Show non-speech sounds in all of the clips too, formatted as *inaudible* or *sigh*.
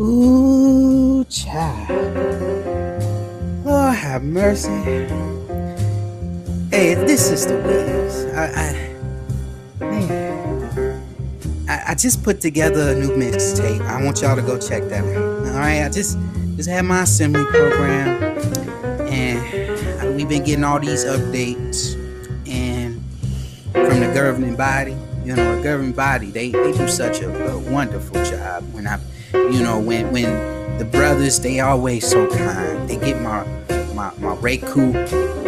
Ooh, child. Lord have mercy. Hey, this is the Williams. I, I man, I, I just put together a new mixtape. I want y'all to go check that out. All right, I just just had my assembly program, and we've been getting all these updates, and from the governing body. You know, the governing body, they, they do such a, a wonderful job. When I, you know, when when the brothers, they always so kind. They get my my my Roku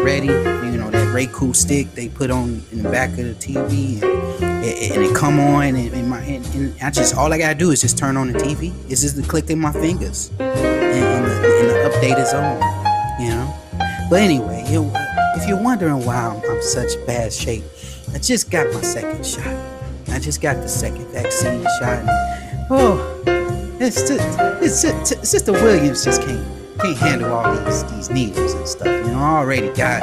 ready. You know that Roku stick they put on in the back of the TV, and, and it come on, and, and my and, and, I just all I gotta do is just turn on the TV. It's just the click of my fingers, and, and, the, and the update is on. You know. But anyway, if you're wondering why I'm, I'm such bad shape, I just got my second shot. I just got the second vaccine shot. oh, it's it's just, Sister Williams just can't can't handle all these these needles and stuff. You know, I already got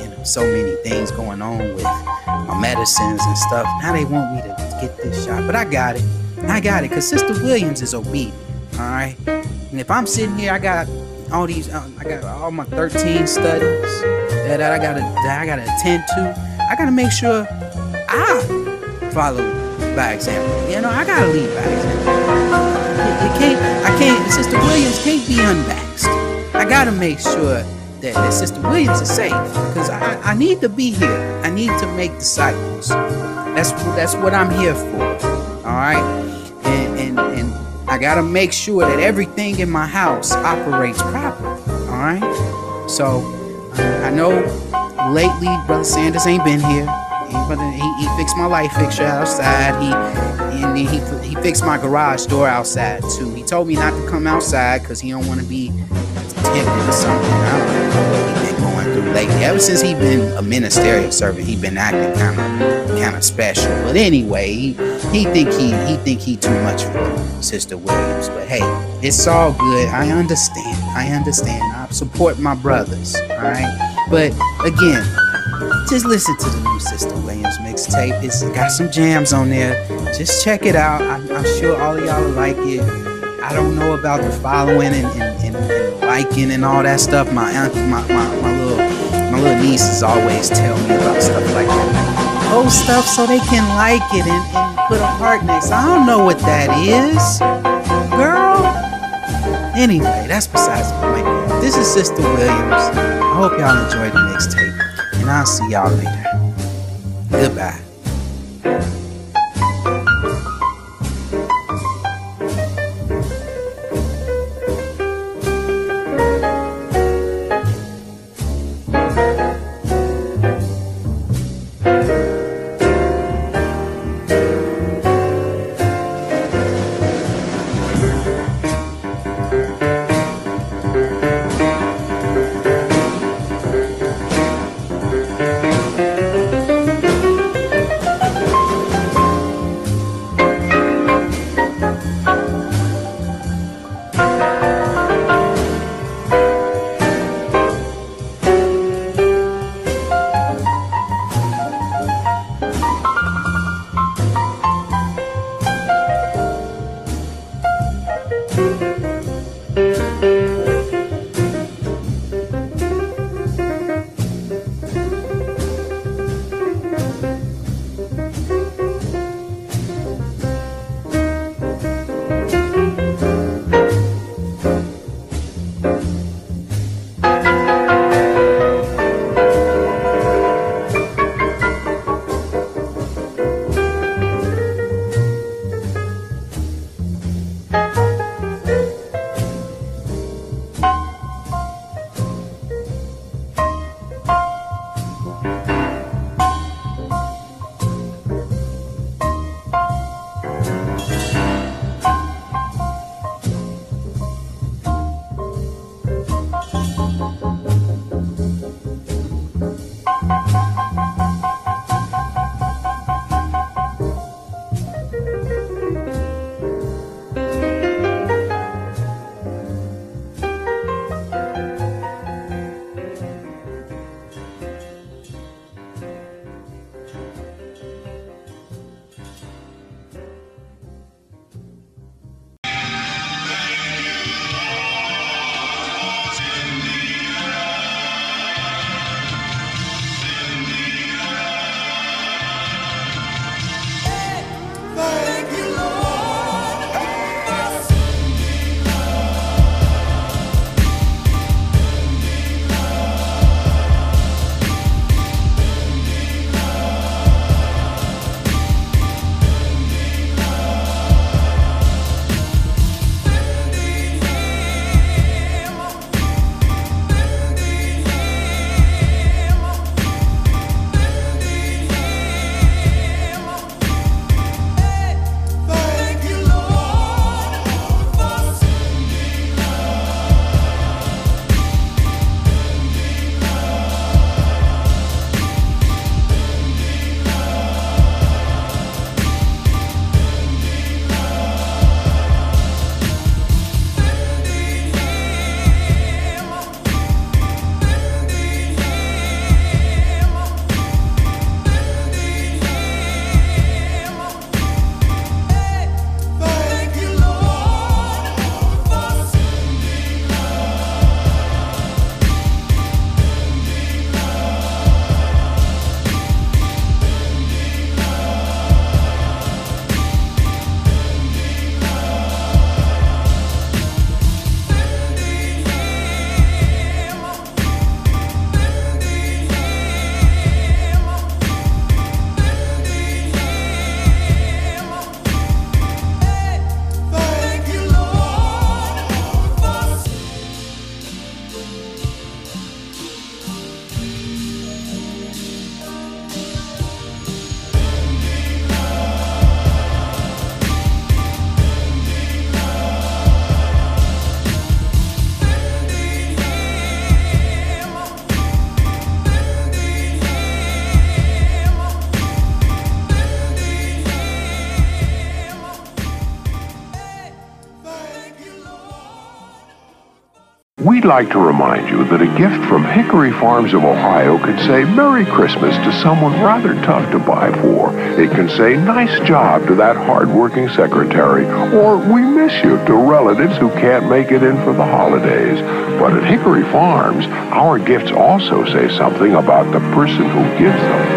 you know so many things going on with my medicines and stuff. Now they want me to get this shot, but I got it. I got it because Sister Williams is obedient. All right, and if I'm sitting here, I got all these, uh, I got all my 13 studies that I gotta that I gotta attend to. I gotta make sure I follow by example. You know, I gotta lead by example. You can't, I can't, Sister Williams can't be unvaxxed. I gotta make sure that, that Sister Williams is safe because I, I need to be here. I need to make disciples. That's that's what I'm here for. All right, and and and I gotta make sure that everything in my house operates properly. All right, so I know lately, Brother Sanders ain't been here. He, he, he fixed my light fixture outside. He and he, he fixed my garage door outside too. He told me not to come outside because he don't want to be tempted or something. I don't know what he been going through lately. Ever since he been a ministerial servant, he been acting kind of kind of special. But anyway, he he think he he think he too much for Sister Williams. But hey, it's all good. I understand. I understand. I support my brothers. All right. But again, just listen to the new Sister Williams mixtape. It's got some jams on there. Just check it out. I'm, I'm sure all of y'all like it. I don't know about the following and, and, and, and liking and all that stuff. My aunt, my, my, my little my little nieces always tell me about stuff like that. Post stuff so they can like it and, and put a heart next. I don't know what that is, girl. Anyway, that's besides the point. This is Sister Williams. I hope y'all enjoyed the mixtape, and I'll see y'all later. Goodbye. Like to remind you that a gift from Hickory Farms of Ohio can say Merry Christmas to someone rather tough to buy for. It can say nice job to that hardworking secretary, or we miss you to relatives who can't make it in for the holidays. But at Hickory Farms, our gifts also say something about the person who gives them.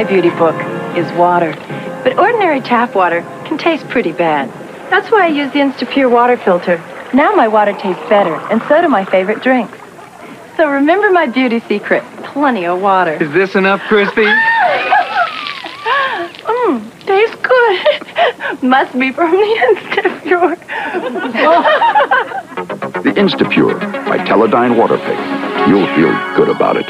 My beauty book is water. But ordinary tap water can taste pretty bad. That's why I use the Instapure water filter. Now my water tastes better, and so do my favorite drinks. So remember my beauty secret, plenty of water. Is this enough, Crispy? *laughs* Mmm, tastes good. *laughs* Must be from the Instapure. *laughs* the Instapure by Teledyne Waterpik. You'll feel good about it.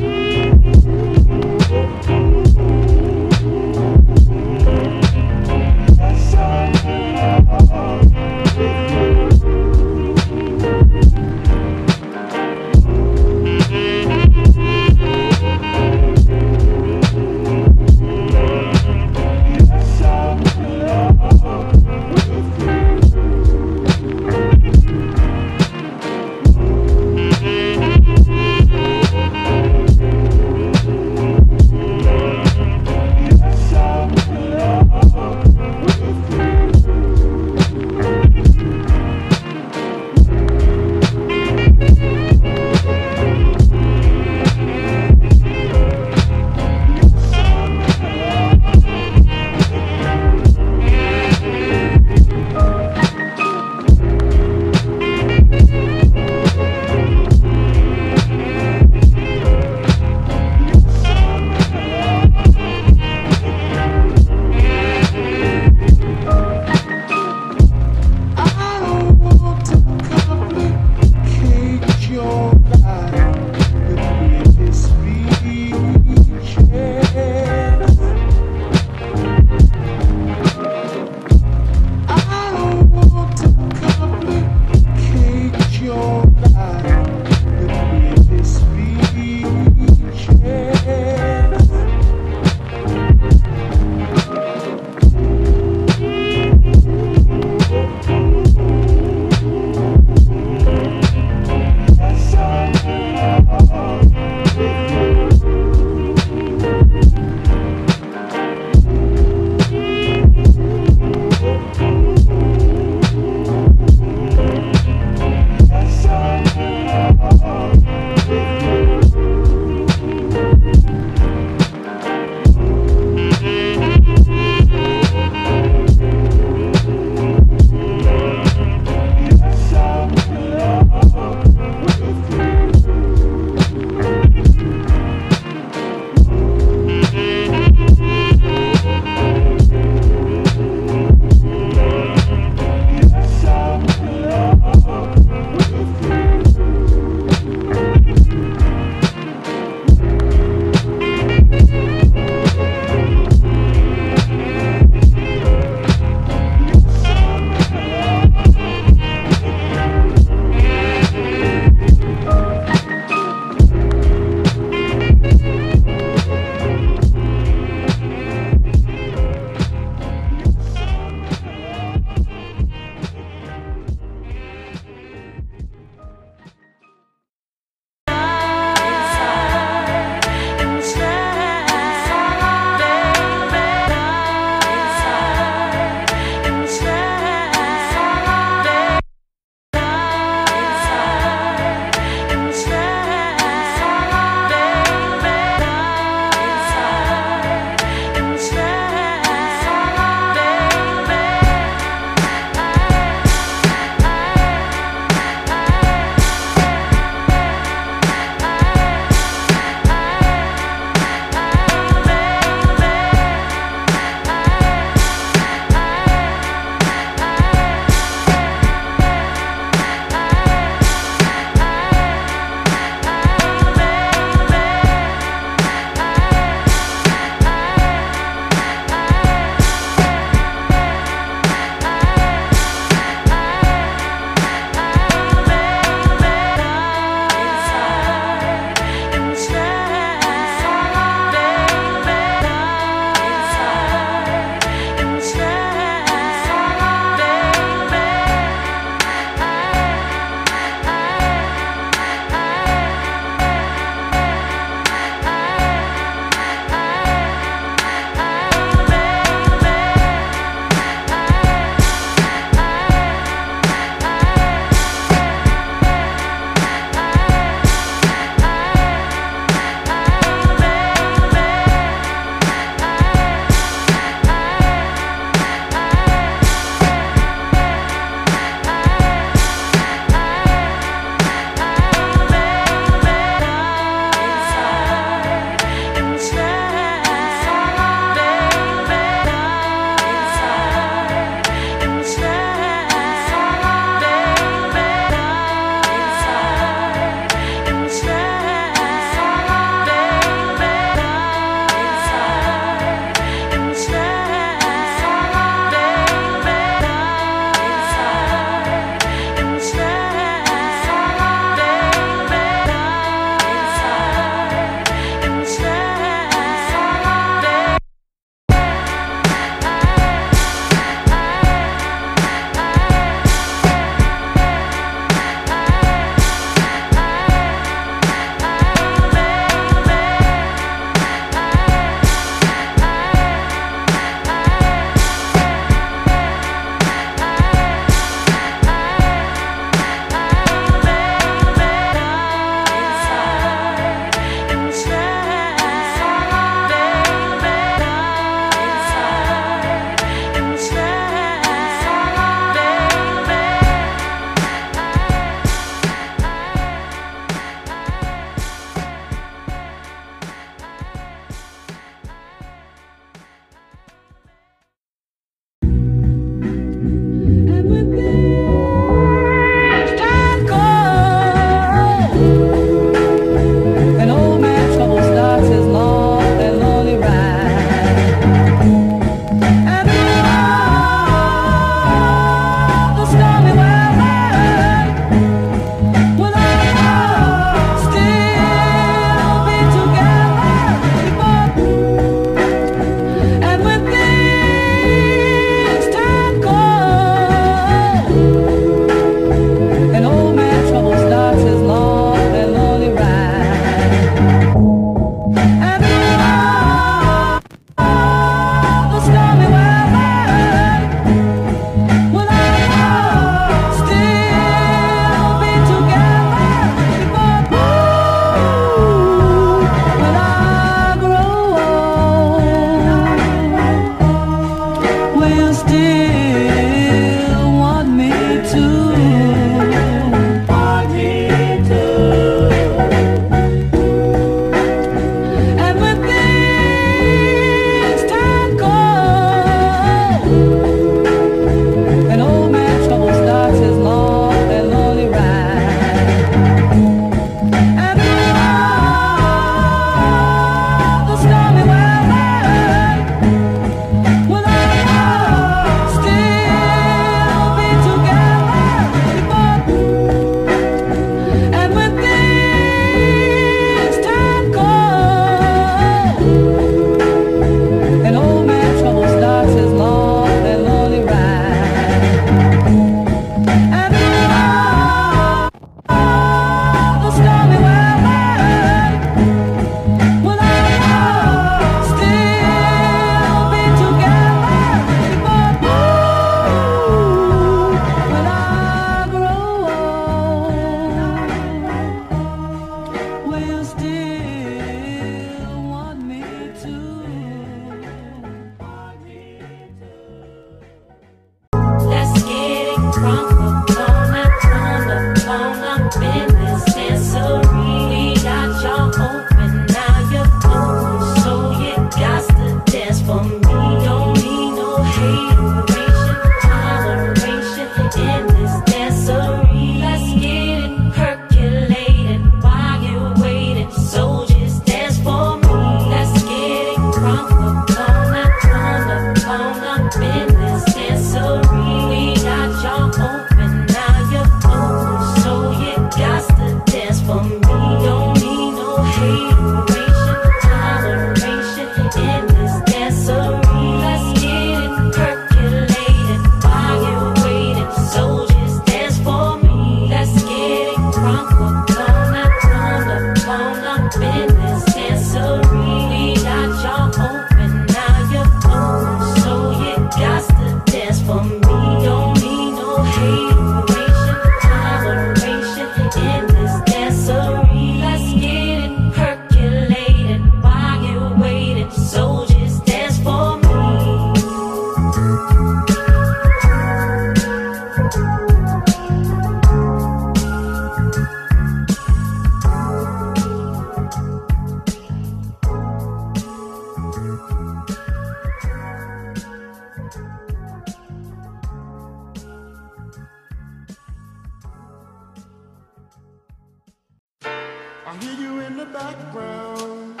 in the background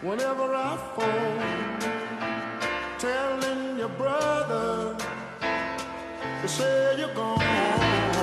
whenever I fall. Telling your brother to say you're gone.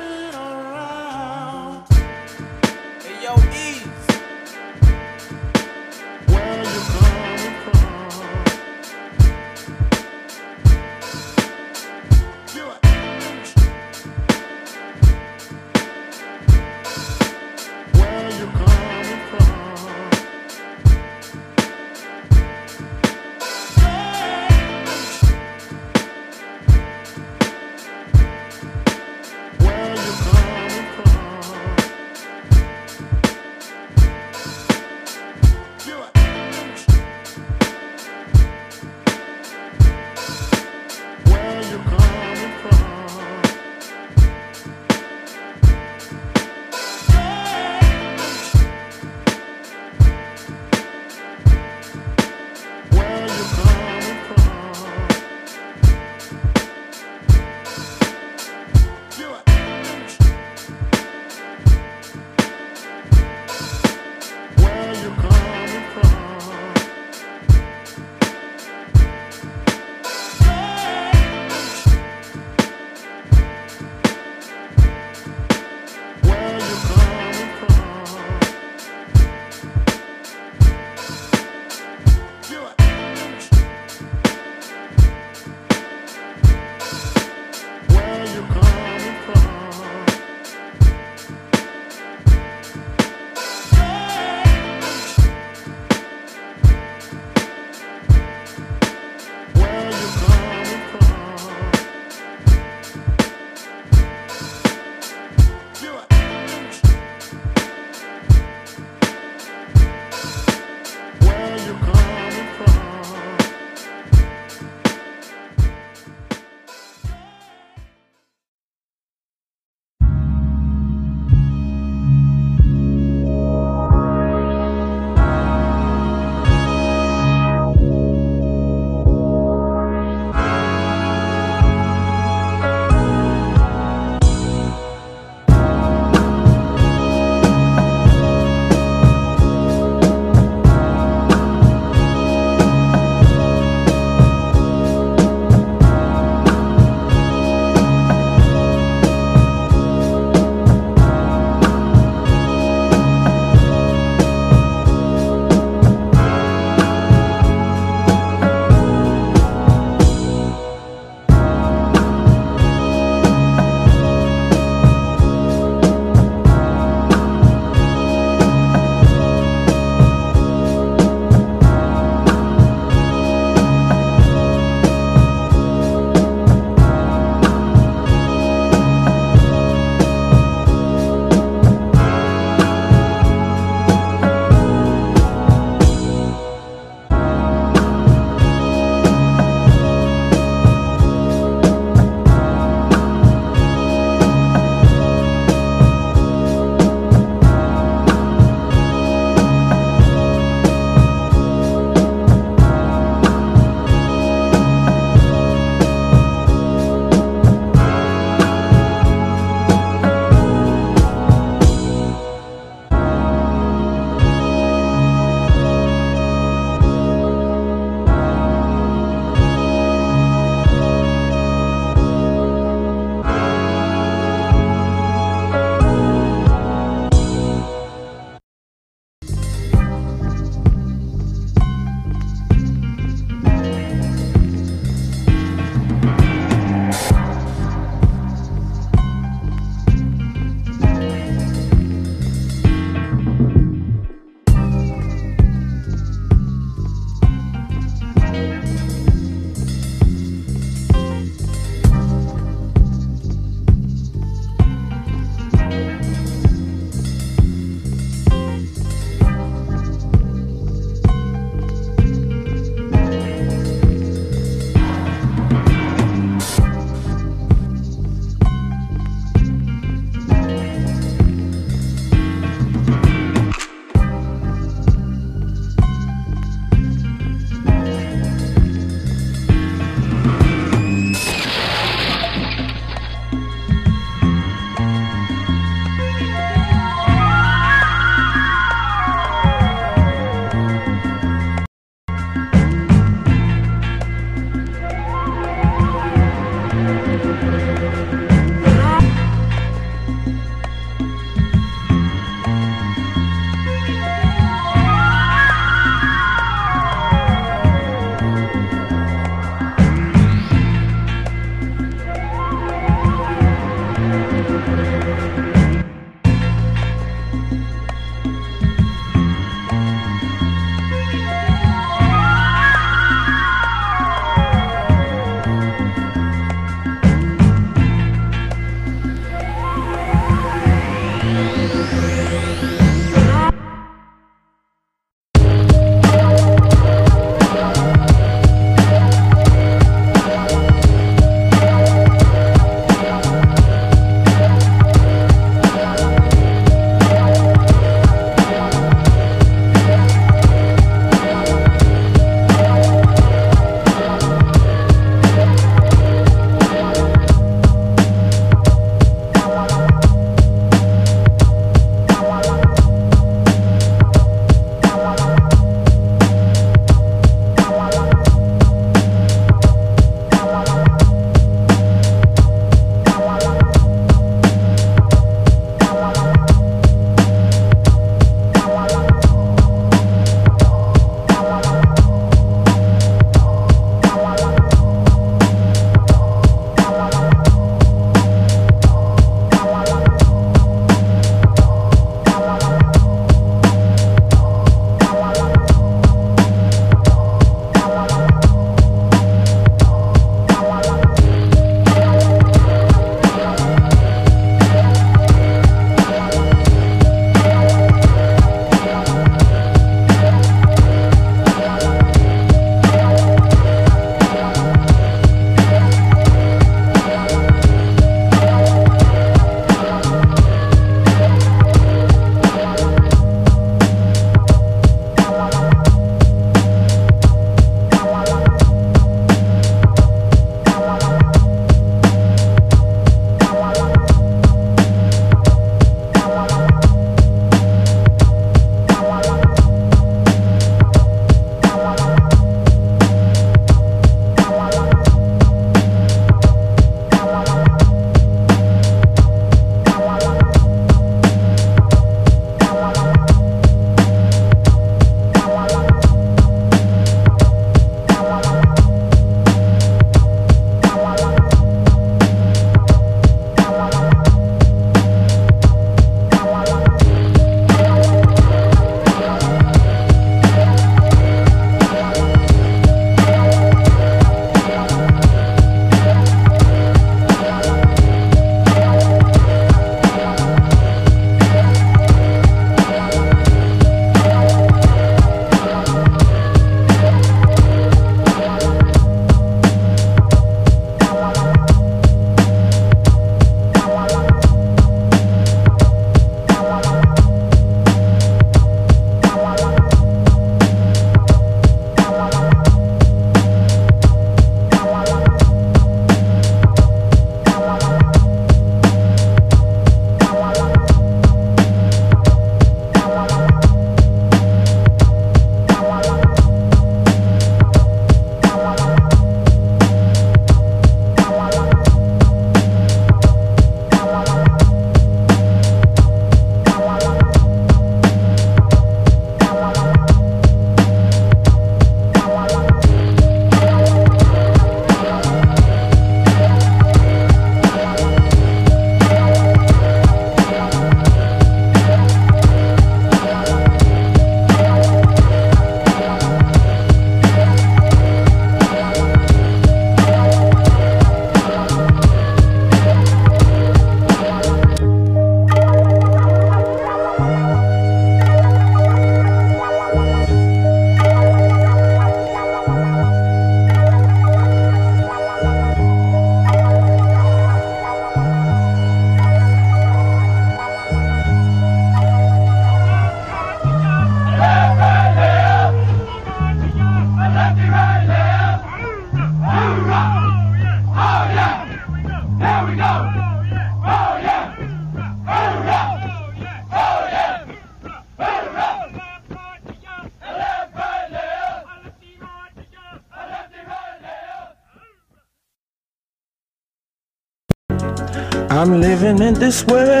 This world,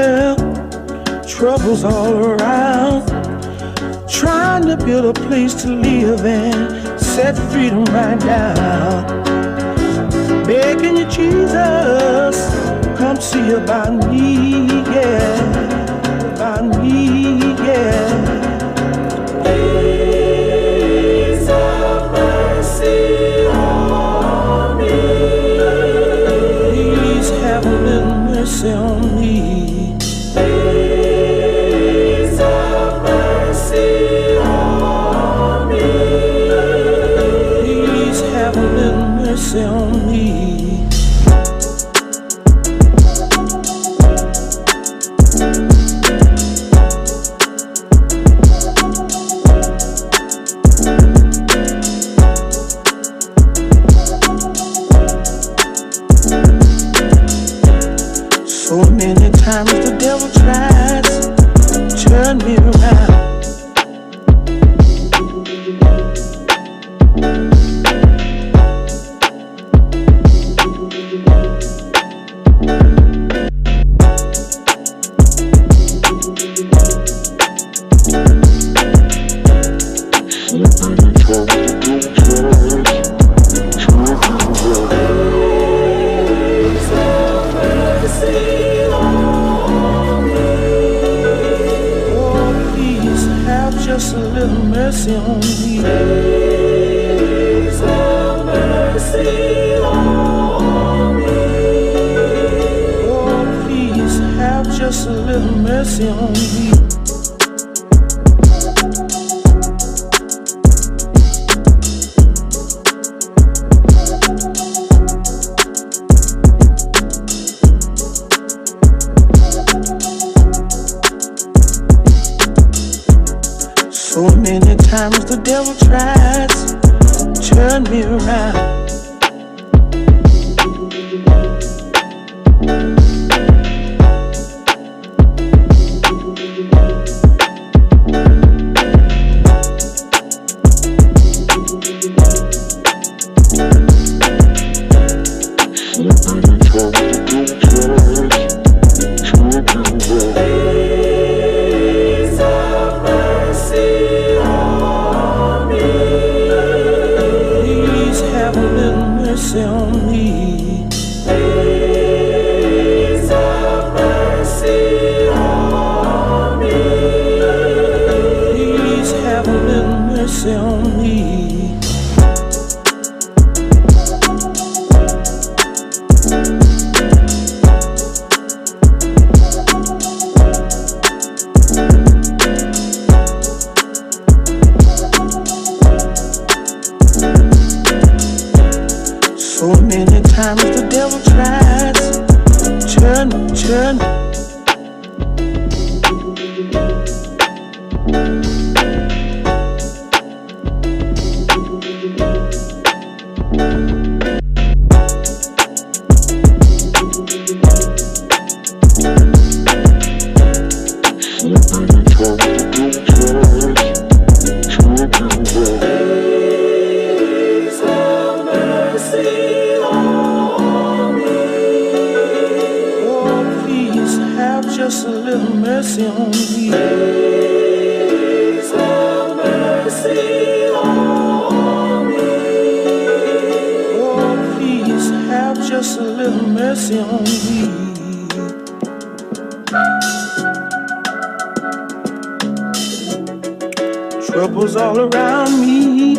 Troubles all around me,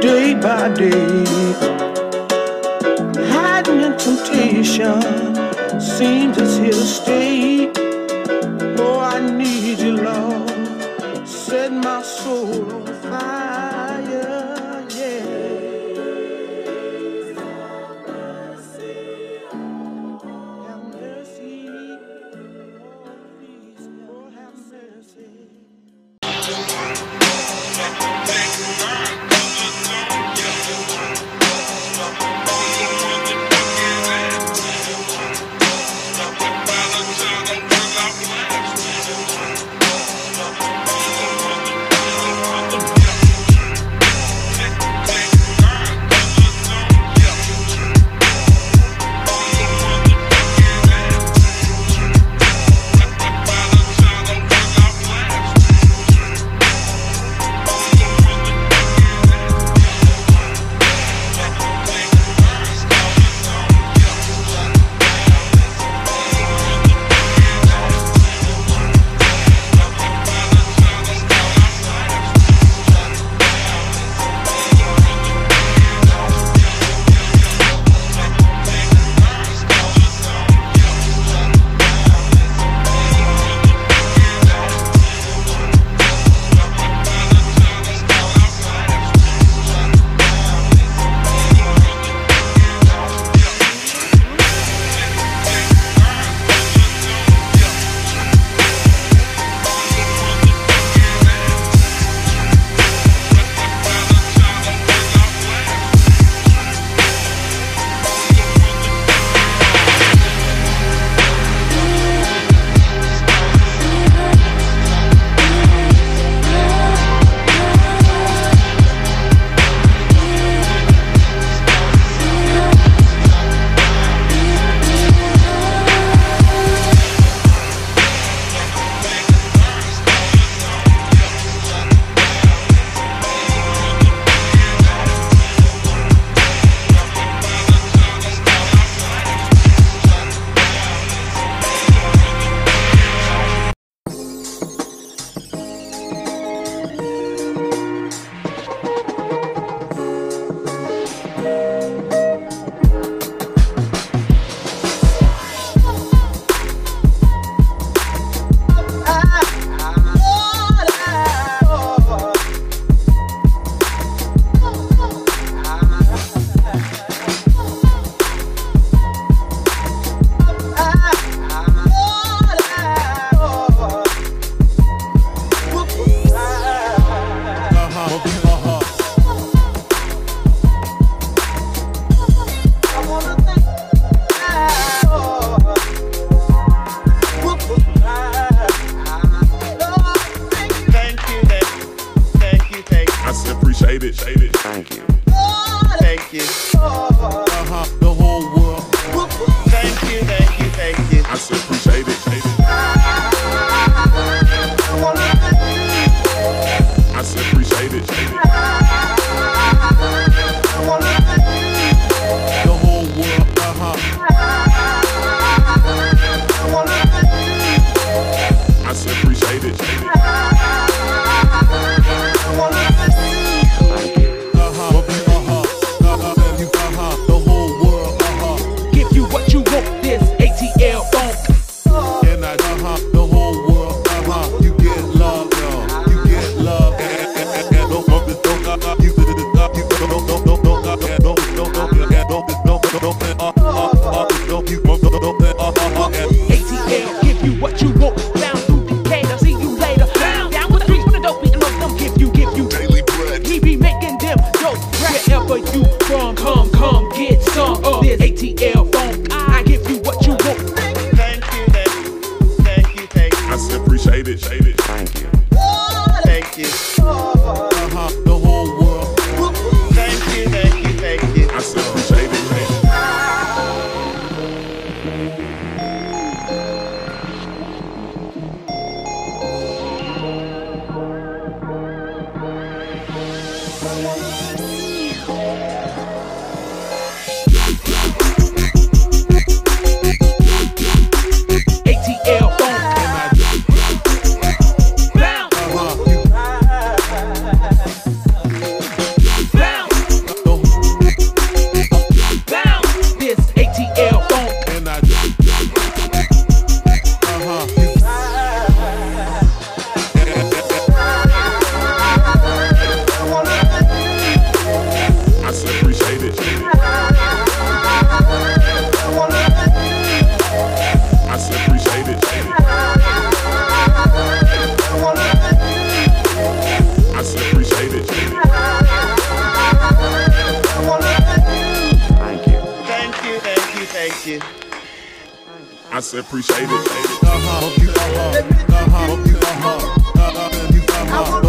day by day. Hiding in temptation seems it's here to stay. I said appreciate it. Uh-huh. Uh-huh. Uh-huh. Uh-huh. Uh-huh. Uh-huh.